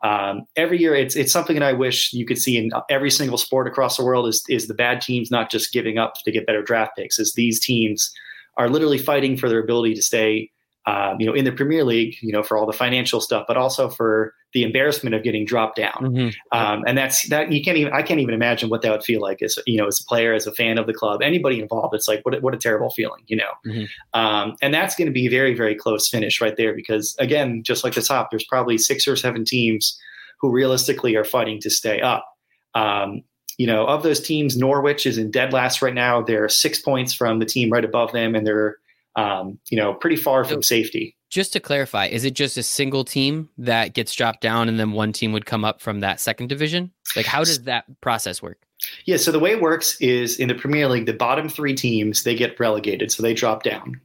um, every year, it's it's something that I wish you could see in every single sport across the world. Is is the bad teams not just giving up to get better draft picks? Is these teams are literally fighting for their ability to stay um, you know, in the Premier League, you know, for all the financial stuff, but also for the embarrassment of getting dropped down. Mm-hmm. Um, and that's that you can't even I can't even imagine what that would feel like as you know, as a player, as a fan of the club, anybody involved. It's like what a, what a terrible feeling, you know. Mm-hmm. Um, and that's going to be very very close finish right there because again, just like the top, there's probably six or seven teams who realistically are fighting to stay up. Um, you know, of those teams, Norwich is in dead last right now. They're six points from the team right above them, and they're um, you know, pretty far from safety. Just to clarify, is it just a single team that gets dropped down and then one team would come up from that second division? Like, how does that process work? Yeah, so the way it works is in the Premier League, the bottom three teams they get relegated, so they drop down,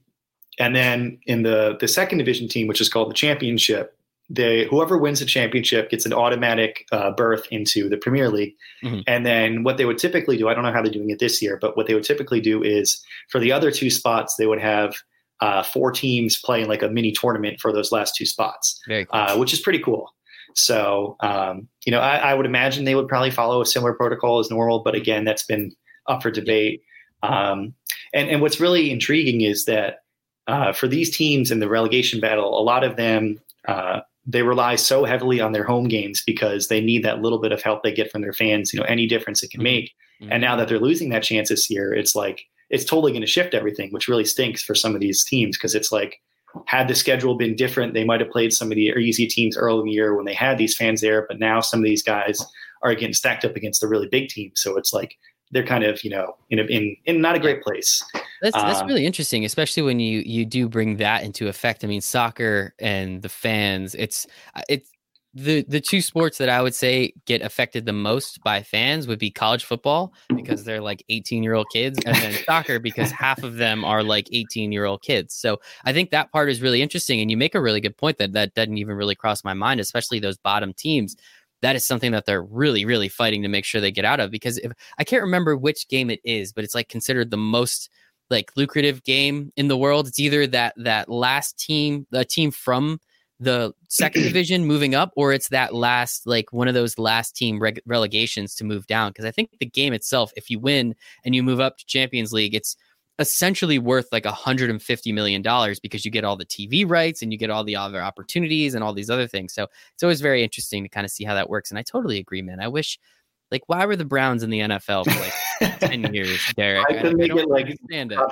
and then in the the second division team, which is called the Championship, they whoever wins the championship gets an automatic uh, berth into the Premier League. Mm-hmm. And then what they would typically do, I don't know how they're doing it this year, but what they would typically do is for the other two spots, they would have uh, four teams playing like a mini tournament for those last two spots, cool. uh, which is pretty cool. So, um, you know, I, I, would imagine they would probably follow a similar protocol as normal, but again, that's been up for debate. Um, and, and what's really intriguing is that uh, for these teams in the relegation battle, a lot of them uh, they rely so heavily on their home games because they need that little bit of help they get from their fans. You know, any difference it can mm-hmm. make. Mm-hmm. And now that they're losing that chance this year, it's like it's totally going to shift everything, which really stinks for some of these teams because it's like had the schedule been different, they might have played some of the easy teams early in the year when they had these fans there. But now some of these guys are getting stacked up against the really big teams, so it's like they're kind of you know in a, in in not a great place. That's that's um, really interesting, especially when you you do bring that into effect. I mean, soccer and the fans. It's uh, it's the the two sports that I would say get affected the most by fans would be college football because they're like 18 year old kids, and then soccer because half of them are like 18 year old kids. So I think that part is really interesting, and you make a really good point that that doesn't even really cross my mind, especially those bottom teams. That is something that they're really, really fighting to make sure they get out of because if I can't remember which game it is, but it's like considered the most like lucrative game in the world. It's either that that last team, the team from the second division moving up, or it's that last like one of those last team reg- relegations to move down. Because I think the game itself, if you win and you move up to Champions League, it's essentially worth like 150 million dollars because you get all the TV rights and you get all the other opportunities and all these other things. So it's always very interesting to kind of see how that works. And I totally agree, man. I wish like why were the Browns in the NFL for like 10 years, Derek? I couldn't I, I get like it.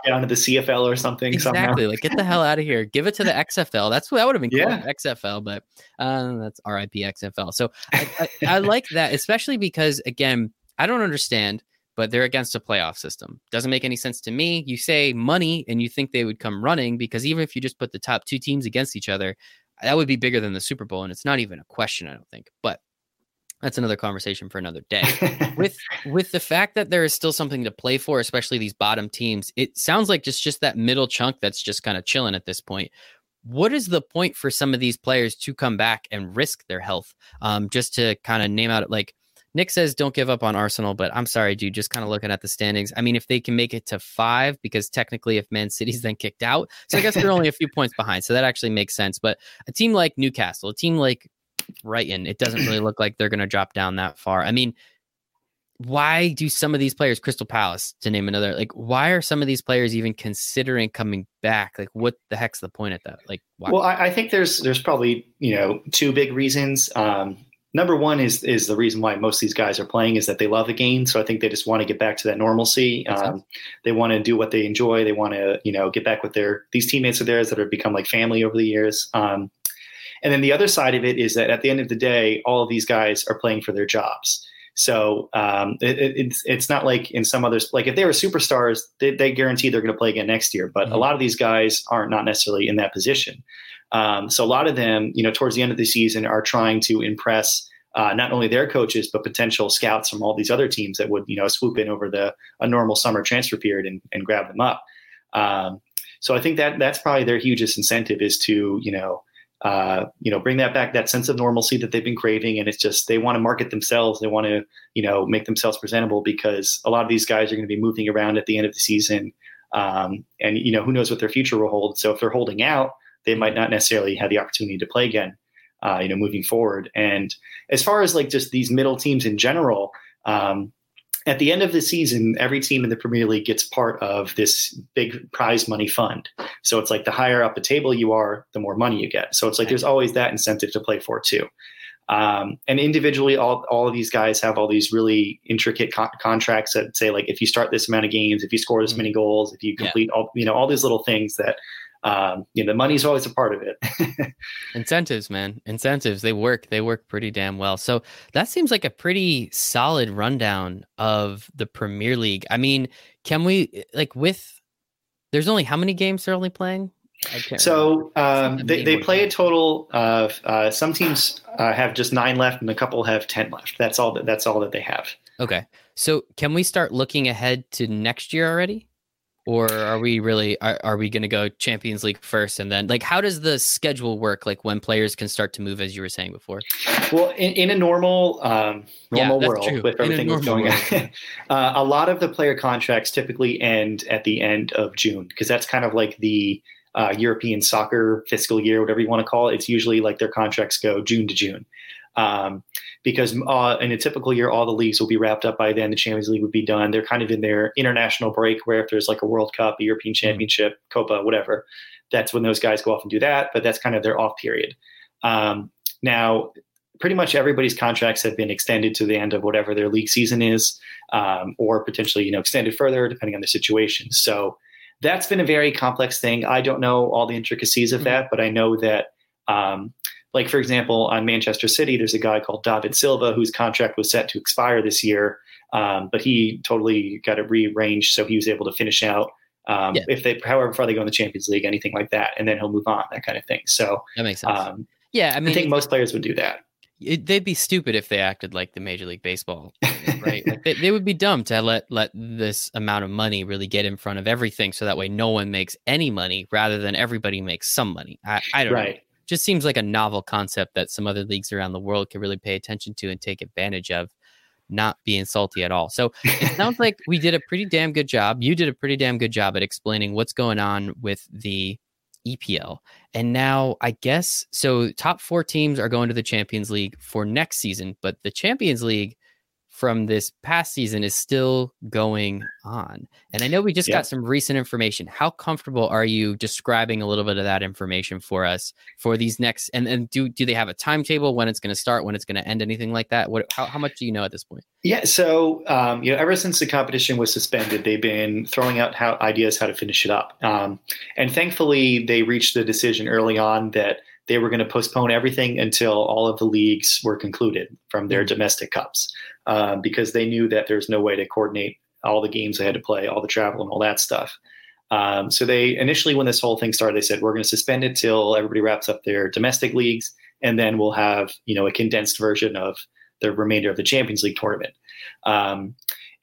down to the CFL or something. Exactly. Somehow. Like get the hell out of here. Give it to the XFL. That's what that would have been cool. Yeah. XFL, but uh, that's RIP XFL. So I, I, I like that, especially because again, I don't understand but they're against a playoff system. Doesn't make any sense to me. You say money and you think they would come running because even if you just put the top two teams against each other, that would be bigger than the Super Bowl. And it's not even a question, I don't think. But that's another conversation for another day. with with the fact that there is still something to play for, especially these bottom teams, it sounds like just just that middle chunk that's just kind of chilling at this point. What is the point for some of these players to come back and risk their health? Um, just to kind of name out like Nick says don't give up on Arsenal, but I'm sorry, dude. Just kind of looking at the standings. I mean, if they can make it to five, because technically, if Man City's then kicked out, so I guess they're only a few points behind. So that actually makes sense. But a team like Newcastle, a team like Brighton, it doesn't really look like they're going to drop down that far. I mean, why do some of these players, Crystal Palace, to name another, like why are some of these players even considering coming back? Like, what the heck's the point at that? Like, why? well, I, I think there's there's probably you know two big reasons. Um, number one is is the reason why most of these guys are playing is that they love the game. So I think they just want to get back to that normalcy. Um, they want to do what they enjoy. They want to you know get back with their these teammates of theirs that have become like family over the years. Um, and then the other side of it is that at the end of the day, all of these guys are playing for their jobs. So um, it, it's it's not like in some others like if they were superstars, they, they guarantee they're going to play again next year. But mm-hmm. a lot of these guys aren't not necessarily in that position. Um, so a lot of them, you know, towards the end of the season, are trying to impress uh, not only their coaches but potential scouts from all these other teams that would, you know, swoop in over the a normal summer transfer period and, and grab them up. Um, so I think that that's probably their hugest incentive is to, you know, uh, you know, bring that back, that sense of normalcy that they've been craving. And it's just they want to market themselves. They want to, you know, make themselves presentable because a lot of these guys are going to be moving around at the end of the season. Um, and you know, who knows what their future will hold. So if they're holding out, they might not necessarily have the opportunity to play again, uh, you know, moving forward. And as far as like just these middle teams in general, um, at the end of the season, every team in the Premier League gets part of this big prize money fund. So it's like the higher up the table you are, the more money you get. So it's like there's always that incentive to play for too. Um, and individually, all, all of these guys have all these really intricate co- contracts that say like if you start this amount of games, if you score this mm-hmm. many goals, if you complete yeah. all you know all these little things that um, you know, the money's always a part of it. Incentives, man. Incentives. They work. They work pretty damn well. So that seems like a pretty solid rundown of the Premier League. I mean, can we like with there's only how many games they're only playing? So um, they, they play a total of uh, some teams uh, have just nine left and a couple have ten left. That's all that that's all that they have. Okay. So can we start looking ahead to next year already? Or are we really are, are we going to go champions league first and then like how does the schedule work like when players can start to move as you were saying before? Well in, in a normal um, normal yeah, world true. with everything that's going on uh, a lot of the player contracts typically end at the end of june because that's kind of like the uh, european soccer fiscal year whatever you want to call it. It's usually like their contracts go june to june. Um, because uh, in a typical year, all the leagues will be wrapped up by then. The Champions League would be done. They're kind of in their international break where if there's like a World Cup, a European mm-hmm. Championship. Copa, whatever, that's when those guys go off and do that. But that's kind of their off period. Um, now, pretty much everybody's contracts have been extended to the end of whatever their league season is, um, or potentially you know extended further depending on the situation. So that's been a very complex thing. I don't know all the intricacies of mm-hmm. that, but I know that um, like for example, on Manchester City, there's a guy called David Silva whose contract was set to expire this year, um, but he totally got it rearranged so he was able to finish out. Um, yeah. If they, however far they go in the Champions League, anything like that, and then he'll move on, that kind of thing. So that makes sense. Um, yeah, I mean, I think most players would do that. It, they'd be stupid if they acted like the Major League Baseball, right? like they, they, would be dumb to let let this amount of money really get in front of everything, so that way no one makes any money, rather than everybody makes some money. I, I don't right. know just seems like a novel concept that some other leagues around the world could really pay attention to and take advantage of. not being salty at all. So it sounds like we did a pretty damn good job. You did a pretty damn good job at explaining what's going on with the EPL. And now I guess so top 4 teams are going to the Champions League for next season, but the Champions League from this past season is still going on. And I know we just got some recent information. How comfortable are you describing a little bit of that information for us for these next and, and do do they have a timetable when it's going to start, when it's going to end, anything like that? What how, how much do you know at this point? Yeah, so um, you know, ever since the competition was suspended, they've been throwing out how ideas how to finish it up. Um, and thankfully they reached the decision early on that they were going to postpone everything until all of the leagues were concluded from their mm-hmm. domestic cups um, because they knew that there's no way to coordinate all the games they had to play, all the travel, and all that stuff. Um, so they initially, when this whole thing started, they said we're going to suspend it till everybody wraps up their domestic leagues, and then we'll have you know a condensed version of the remainder of the Champions League tournament. Um,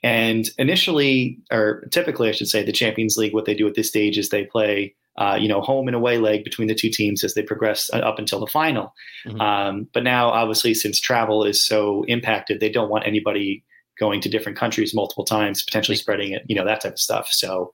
and initially, or typically, I should say, the Champions League, what they do at this stage is they play uh, you know, home and away leg between the two teams as they progress uh, up until the final. Mm-hmm. Um, but now, obviously, since travel is so impacted, they don't want anybody going to different countries multiple times, potentially spreading it, you know, that type of stuff. So,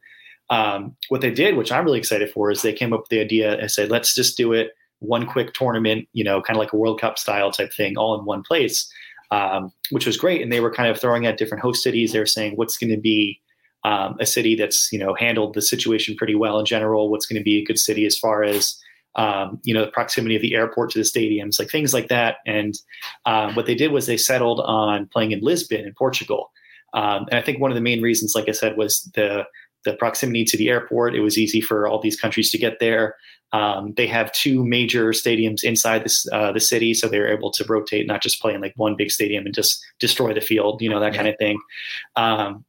um, what they did, which I'm really excited for, is they came up with the idea and said, let's just do it one quick tournament, you know, kind of like a World Cup style type thing, all in one place, um, which was great. And they were kind of throwing at different host cities. They were saying, what's going to be um, a city that's you know handled the situation pretty well in general. What's going to be a good city as far as um, you know the proximity of the airport to the stadiums, like things like that. And um, what they did was they settled on playing in Lisbon in Portugal. Um, and I think one of the main reasons, like I said, was the the proximity to the airport. It was easy for all these countries to get there. Um, they have two major stadiums inside this, uh, the city, so they're able to rotate, not just play in like one big stadium and just destroy the field, you know, that yeah. kind of thing. Um,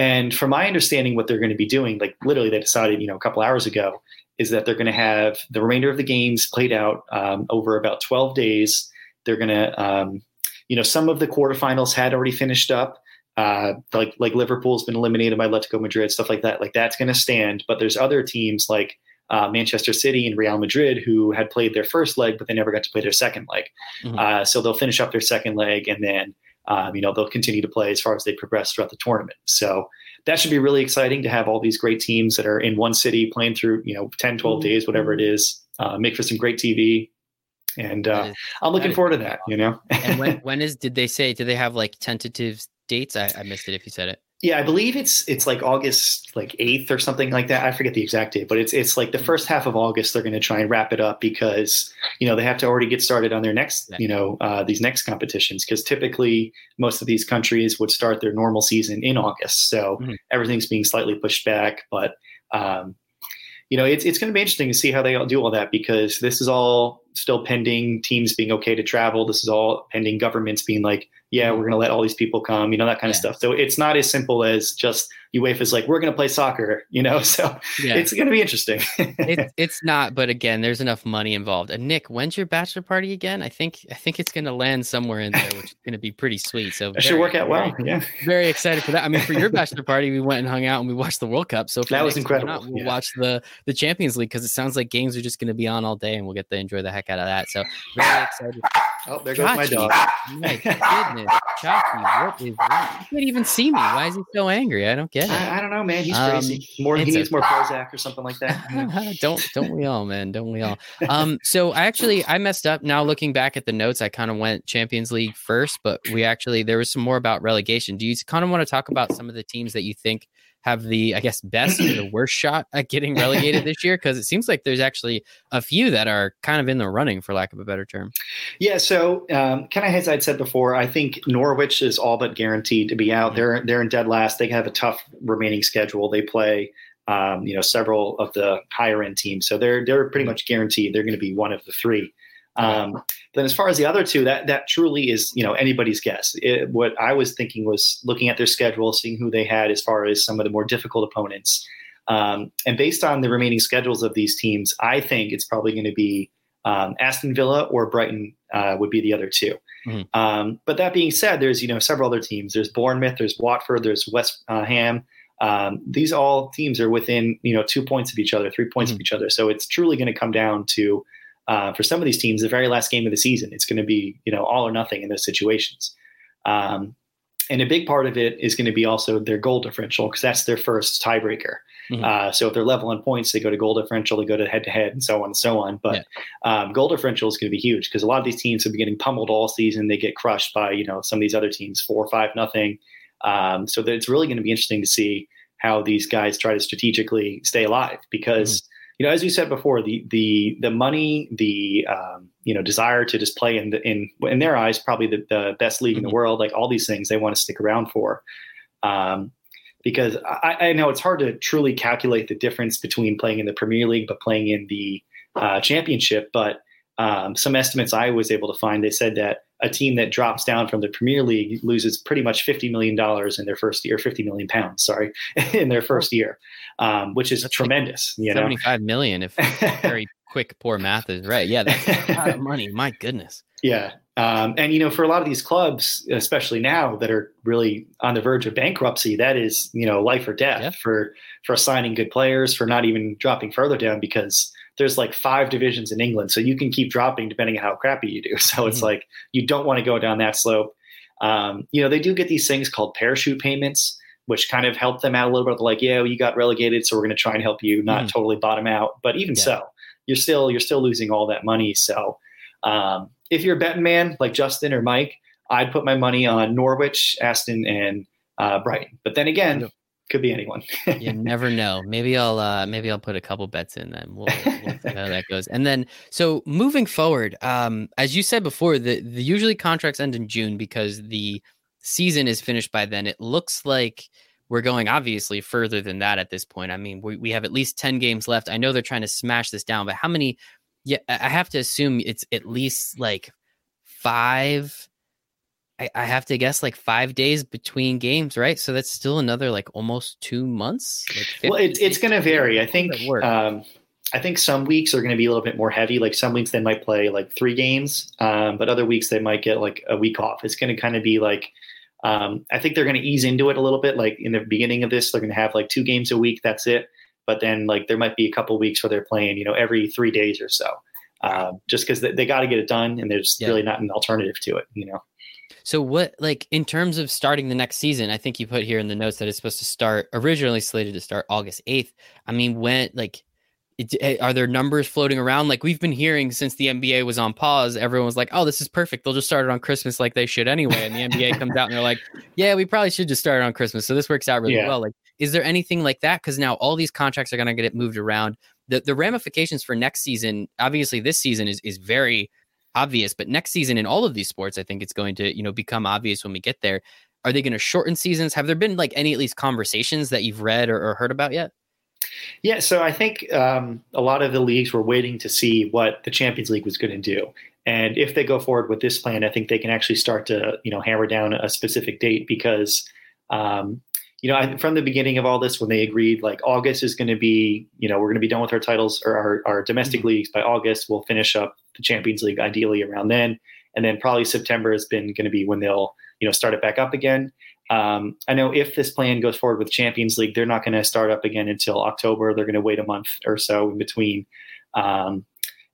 and from my understanding, what they're going to be doing, like literally they decided, you know, a couple hours ago, is that they're going to have the remainder of the games played out um, over about 12 days. They're going to, um, you know, some of the quarterfinals had already finished up. Uh, like like Liverpool's been eliminated by Atletico Madrid, stuff like that. Like that's going to stand. But there's other teams like uh, Manchester City and Real Madrid who had played their first leg, but they never got to play their second leg. Mm-hmm. Uh, so they'll finish up their second leg and then um, you know, they'll continue to play as far as they progress throughout the tournament. So that should be really exciting to have all these great teams that are in one city playing through, you know, 10, 12 mm-hmm. days, whatever it is, uh, make for some great TV. And uh, is, I'm looking forward to that, you know. and when, when is, did they say, do they have like tentative dates? I, I missed it if you said it. Yeah, I believe it's it's like August like eighth or something like that. I forget the exact date, but it's it's like the mm. first half of August. They're going to try and wrap it up because you know they have to already get started on their next you know uh, these next competitions because typically most of these countries would start their normal season in August. So mm-hmm. everything's being slightly pushed back, but um, you know it's it's going to be interesting to see how they all do all that because this is all still pending teams being okay to travel. This is all pending governments being like yeah, we're going to let all these people come, you know, that kind yeah. of stuff. So it's not as simple as just UEFA is like, we're going to play soccer, you know, so yeah. it's going to be interesting. it, it's not, but again, there's enough money involved. And Nick, when's your bachelor party again? I think, I think it's going to land somewhere in there, which is going to be pretty sweet. So it should work out well. Yeah. Very excited for that. I mean, for your bachelor party, we went and hung out and we watched the World Cup. So that was incredible. Not, we'll yeah. watch the, the Champions League because it sounds like games are just going to be on all day and we'll get to enjoy the heck out of that. So very excited. Oh, there goes my dog. My goodness. Chachi, what is that? You can't even see me. Why is he so angry? I don't get it. I, I don't know, man. He's um, crazy. More he needs a, more Prozac or something like that. don't don't we all, man? Don't we all? Um, so I actually I messed up. Now looking back at the notes, I kind of went Champions League first, but we actually there was some more about relegation. Do you kind of want to talk about some of the teams that you think have the I guess best or the worst shot at getting relegated this year? Because it seems like there's actually a few that are kind of in the running, for lack of a better term. Yeah. So um, kind of as I'd said before, I think Norwich is all but guaranteed to be out. Mm-hmm. They're they're in dead last. They have a tough remaining schedule. They play. Um, you know, several of the higher end teams, so they're they're pretty mm-hmm. much guaranteed they're going to be one of the three. Um, then as far as the other two, that that truly is you know anybody's guess. It, what I was thinking was looking at their schedule, seeing who they had as far as some of the more difficult opponents, um, and based on the remaining schedules of these teams, I think it's probably going to be um, Aston Villa or Brighton uh, would be the other 2 mm-hmm. Um, but that being said, there's you know several other teams. There's Bournemouth, there's Watford, there's West uh, Ham. Um, these all teams are within you know two points of each other, three points mm-hmm. of each other. So it's truly going to come down to uh, for some of these teams, the very last game of the season, it's going to be you know all or nothing in those situations. Um, and a big part of it is going to be also their goal differential because that's their first tiebreaker. Mm-hmm. Uh, so if they're level in points, they go to goal differential, they go to head to head, and so on and so on. But yeah. um, goal differential is going to be huge because a lot of these teams have been getting pummeled all season. They get crushed by you know some of these other teams, four or five nothing. Um, so that it's really going to be interesting to see how these guys try to strategically stay alive because. You know, as you said before, the the the money, the um, you know desire to just play in the, in in their eyes probably the, the best league mm-hmm. in the mm-hmm. world. Like all these things, they want to stick around for. Um, because I, I, know it's hard to truly calculate the difference between playing in the Premier League but playing in the uh, Championship. But um, some estimates I was able to find, they said that a team that drops down from the Premier League loses pretty much fifty million dollars in their first year, fifty million pounds, sorry, in their first year, um, which is that's tremendous. Like you know, seventy-five million if very quick, poor math is right. Yeah, that's a lot of money. My goodness. Yeah, um, and you know, for a lot of these clubs, especially now that are really on the verge of bankruptcy, that is you know life or death yeah. for for signing good players, for not even dropping further down because there's like five divisions in England, so you can keep dropping depending on how crappy you do. So it's mm-hmm. like you don't want to go down that slope. Um, you know, they do get these things called parachute payments, which kind of help them out a little bit. They're like, yeah, well, you got relegated, so we're going to try and help you not mm-hmm. totally bottom out. But even yeah. so, you're still you're still losing all that money. So um, if you're a betting man like Justin or Mike, I'd put my money on Norwich, Aston, and uh, Brighton. But then again, could be anyone. you never know. Maybe I'll uh, maybe I'll put a couple bets in then. We'll, we'll see how that goes. And then so moving forward, um, as you said before, the, the usually contracts end in June because the season is finished by then. It looks like we're going obviously further than that at this point. I mean, we, we have at least 10 games left. I know they're trying to smash this down, but how many? Yeah, I have to assume it's at least like five I, I have to guess like five days between games, right? So that's still another like almost two months. Like well, it, it's going to vary. I think. Um, I think some weeks are going to be a little bit more heavy. Like some weeks they might play like three games, um, but other weeks they might get like a week off. It's going to kind of be like. Um, I think they're going to ease into it a little bit. Like in the beginning of this, they're going to have like two games a week. That's it. But then like there might be a couple weeks where they're playing, you know, every three days or so, um, just because they, they got to get it done, and there's yeah. really not an alternative to it. You know. So what like in terms of starting the next season, I think you put here in the notes that it's supposed to start originally slated to start August 8th. I mean, when like it, eh, are there numbers floating around? Like we've been hearing since the NBA was on pause everyone was like oh this is perfect. They'll just start it on Christmas like they should anyway. And the NBA comes out and they're like yeah we probably should just start it on Christmas. So this works out really yeah. well. Like is there anything like that? Cuz now all these contracts are going to get it moved around. The the ramifications for next season obviously this season is is very obvious. But next season in all of these sports, I think it's going to, you know, become obvious when we get there. Are they going to shorten seasons? Have there been like any at least conversations that you've read or, or heard about yet? Yeah, so I think um, a lot of the leagues were waiting to see what the Champions League was going to do, and if they go forward with this plan, I think they can actually start to you know hammer down a specific date because um, you know, I, from the beginning of all this, when they agreed, like August is going to be, you know, we're going to be done with our titles or our, our domestic mm-hmm. leagues by August. We'll finish up the Champions League ideally around then, and then probably September has been going to be when they'll, you know, start it back up again. Um, I know if this plan goes forward with Champions League, they're not going to start up again until October. They're going to wait a month or so in between. Um,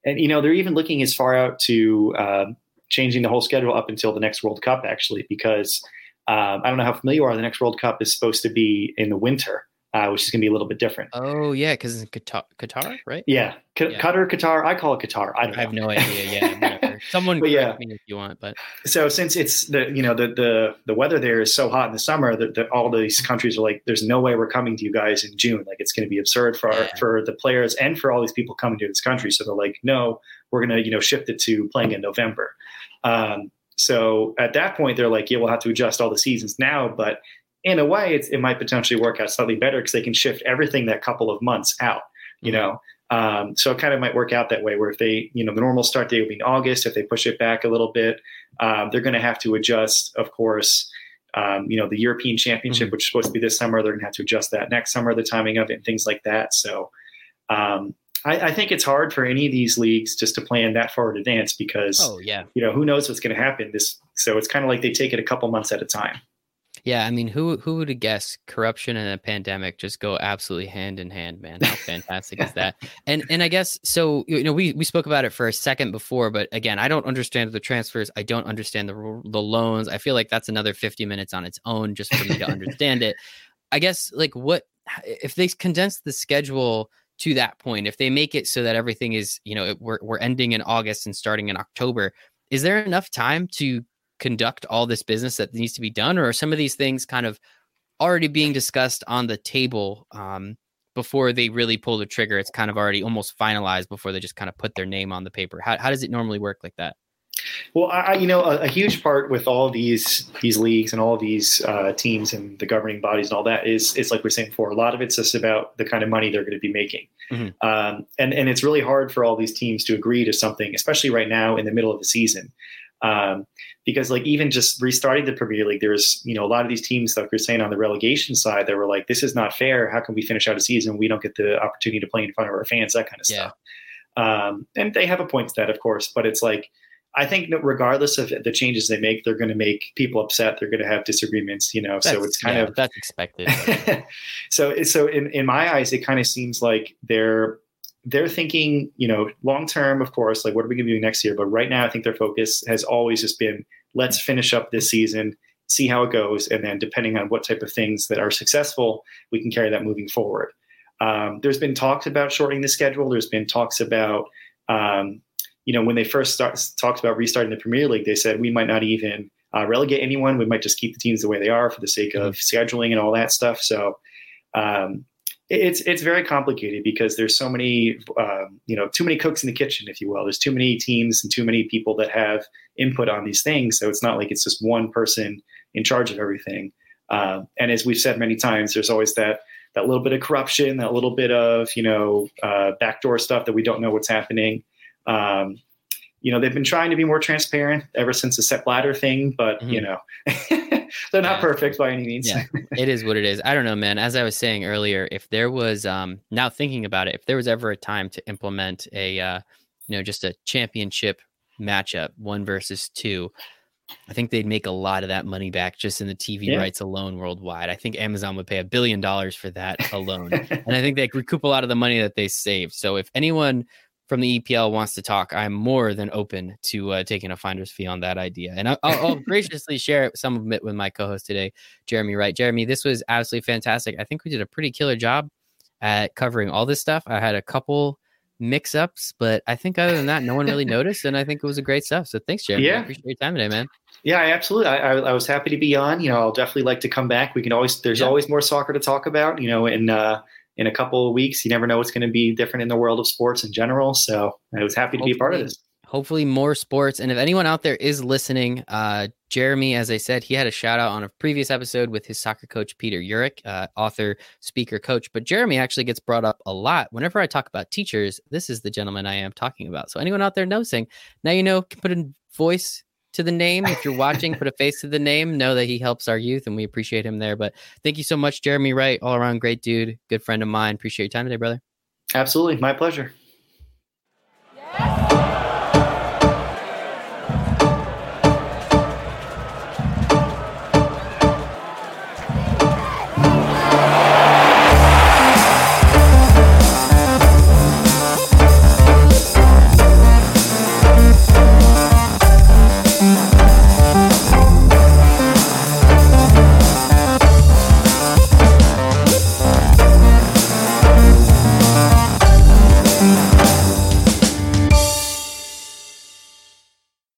and you know, they're even looking as far out to uh, changing the whole schedule up until the next World Cup, actually, because um, I don't know how familiar you are. The next World Cup is supposed to be in the winter, uh, which is going to be a little bit different. Oh yeah, because it's Qatar, Qatar, right? Yeah. Q- yeah. Qatar, Qatar. I call it Qatar. I, I have no idea. Yeah, someone but yeah. me if you want. But so since it's the you know the the the weather there is so hot in the summer that, that all these countries are like, there's no way we're coming to you guys in June. Like it's going to be absurd for our, for the players and for all these people coming to this country. So they're like, no, we're going to you know shift it to playing in November. Um, so at that point, they're like, yeah, we'll have to adjust all the seasons now. But in a way, it might potentially work out slightly better because they can shift everything that couple of months out, you mm-hmm. know? Um, so it kind of might work out that way where if they, you know, the normal start date would be in August. If they push it back a little bit, um, they're going to have to adjust, of course, um, you know, the European Championship, mm-hmm. which is supposed to be this summer, they're going to have to adjust that next summer, the timing of it, and things like that. So, um, I, I, think it's hard for any of these leagues just to plan that far in advance because, oh yeah, you know, who knows what's going to happen. This, so it's kind of like they take it a couple months at a time. Yeah, I mean, who who would have guessed corruption and a pandemic just go absolutely hand in hand, man? How fantastic is that? And and I guess so. You know, we we spoke about it for a second before, but again, I don't understand the transfers. I don't understand the the loans. I feel like that's another fifty minutes on its own just for me to understand it. I guess like what if they condense the schedule to that point? If they make it so that everything is, you know, we're we're ending in August and starting in October, is there enough time to conduct all this business that needs to be done, or are some of these things kind of already being discussed on the table um, before they really pull the trigger? It's kind of already almost finalized before they just kind of put their name on the paper. How, how does it normally work like that? Well, I, you know, a, a, huge part with all these these leagues and all these uh, teams and the governing bodies and all that is it's like we're saying before. A lot of it's just about the kind of money they're going to be making, mm-hmm. um, and and it's really hard for all these teams to agree to something, especially right now in the middle of the season. Um, because like even just restarting the Premier League, there's you know a lot of these teams like you're saying on the relegation side that were like, this is not fair. How can we finish out a season? We don't get the opportunity to play in front of our fans, that kind of yeah. stuff. Um, and they have a point to that, of course, but it's like I think regardless of the changes they make, they're going to make people upset. They're going to have disagreements, you know. That's, so it's kind yeah, of that's expected. so so in in my eyes, it kind of seems like they're they're thinking, you know, long term, of course, like what are we going to do next year? But right now, I think their focus has always just been let's finish up this season, see how it goes, and then depending on what type of things that are successful, we can carry that moving forward. Um, there's been talks about shortening the schedule. There's been talks about, um, you know, when they first start, talked about restarting the Premier League, they said we might not even uh, relegate anyone. We might just keep the teams the way they are for the sake of mm-hmm. scheduling and all that stuff. So, um, it's it's very complicated because there's so many um, you know too many cooks in the kitchen if you will. There's too many teams and too many people that have input on these things. So it's not like it's just one person in charge of everything. Uh, and as we've said many times there's always that that little bit of corruption that little bit of you know uh, backdoor stuff that we don't know what's happening. Um, you know they've been trying to be more transparent ever since the Sepp Blatter thing but mm-hmm. you know they're not yeah. perfect by any means yeah it is what it is i don't know man as i was saying earlier if there was um now thinking about it if there was ever a time to implement a uh you know just a championship matchup one versus two I think they'd make a lot of that money back just in the TV yeah. rights alone worldwide. I think Amazon would pay a billion dollars for that alone. and I think they recoup a lot of the money that they saved. So if anyone from the EPL wants to talk, I'm more than open to uh, taking a finder's fee on that idea. And I'll, I'll graciously share some of it with my co host today, Jeremy Wright. Jeremy, this was absolutely fantastic. I think we did a pretty killer job at covering all this stuff. I had a couple mix ups, but I think other than that, no one really noticed. And I think it was a great stuff. So thanks, Jeremy. Yeah. I appreciate your time today, man. Yeah, absolutely. I, I, I, was happy to be on. You know, I'll definitely like to come back. We can always, there's yeah. always more soccer to talk about, you know, and, uh, in a couple of weeks. You never know what's going to be different in the world of sports in general. So I was happy to hopefully, be a part of this. Hopefully, more sports. And if anyone out there is listening, uh, Jeremy, as I said, he had a shout out on a previous episode with his soccer coach, Peter Urich, uh, author, speaker, coach. But Jeremy actually gets brought up a lot. Whenever I talk about teachers, this is the gentleman I am talking about. So, anyone out there noticing, now you know, can put in voice to the name. If you're watching, put a face to the name. Know that he helps our youth, and we appreciate him there. But thank you so much, Jeremy Wright, all around great dude, good friend of mine. Appreciate your time today, brother. Absolutely, my pleasure.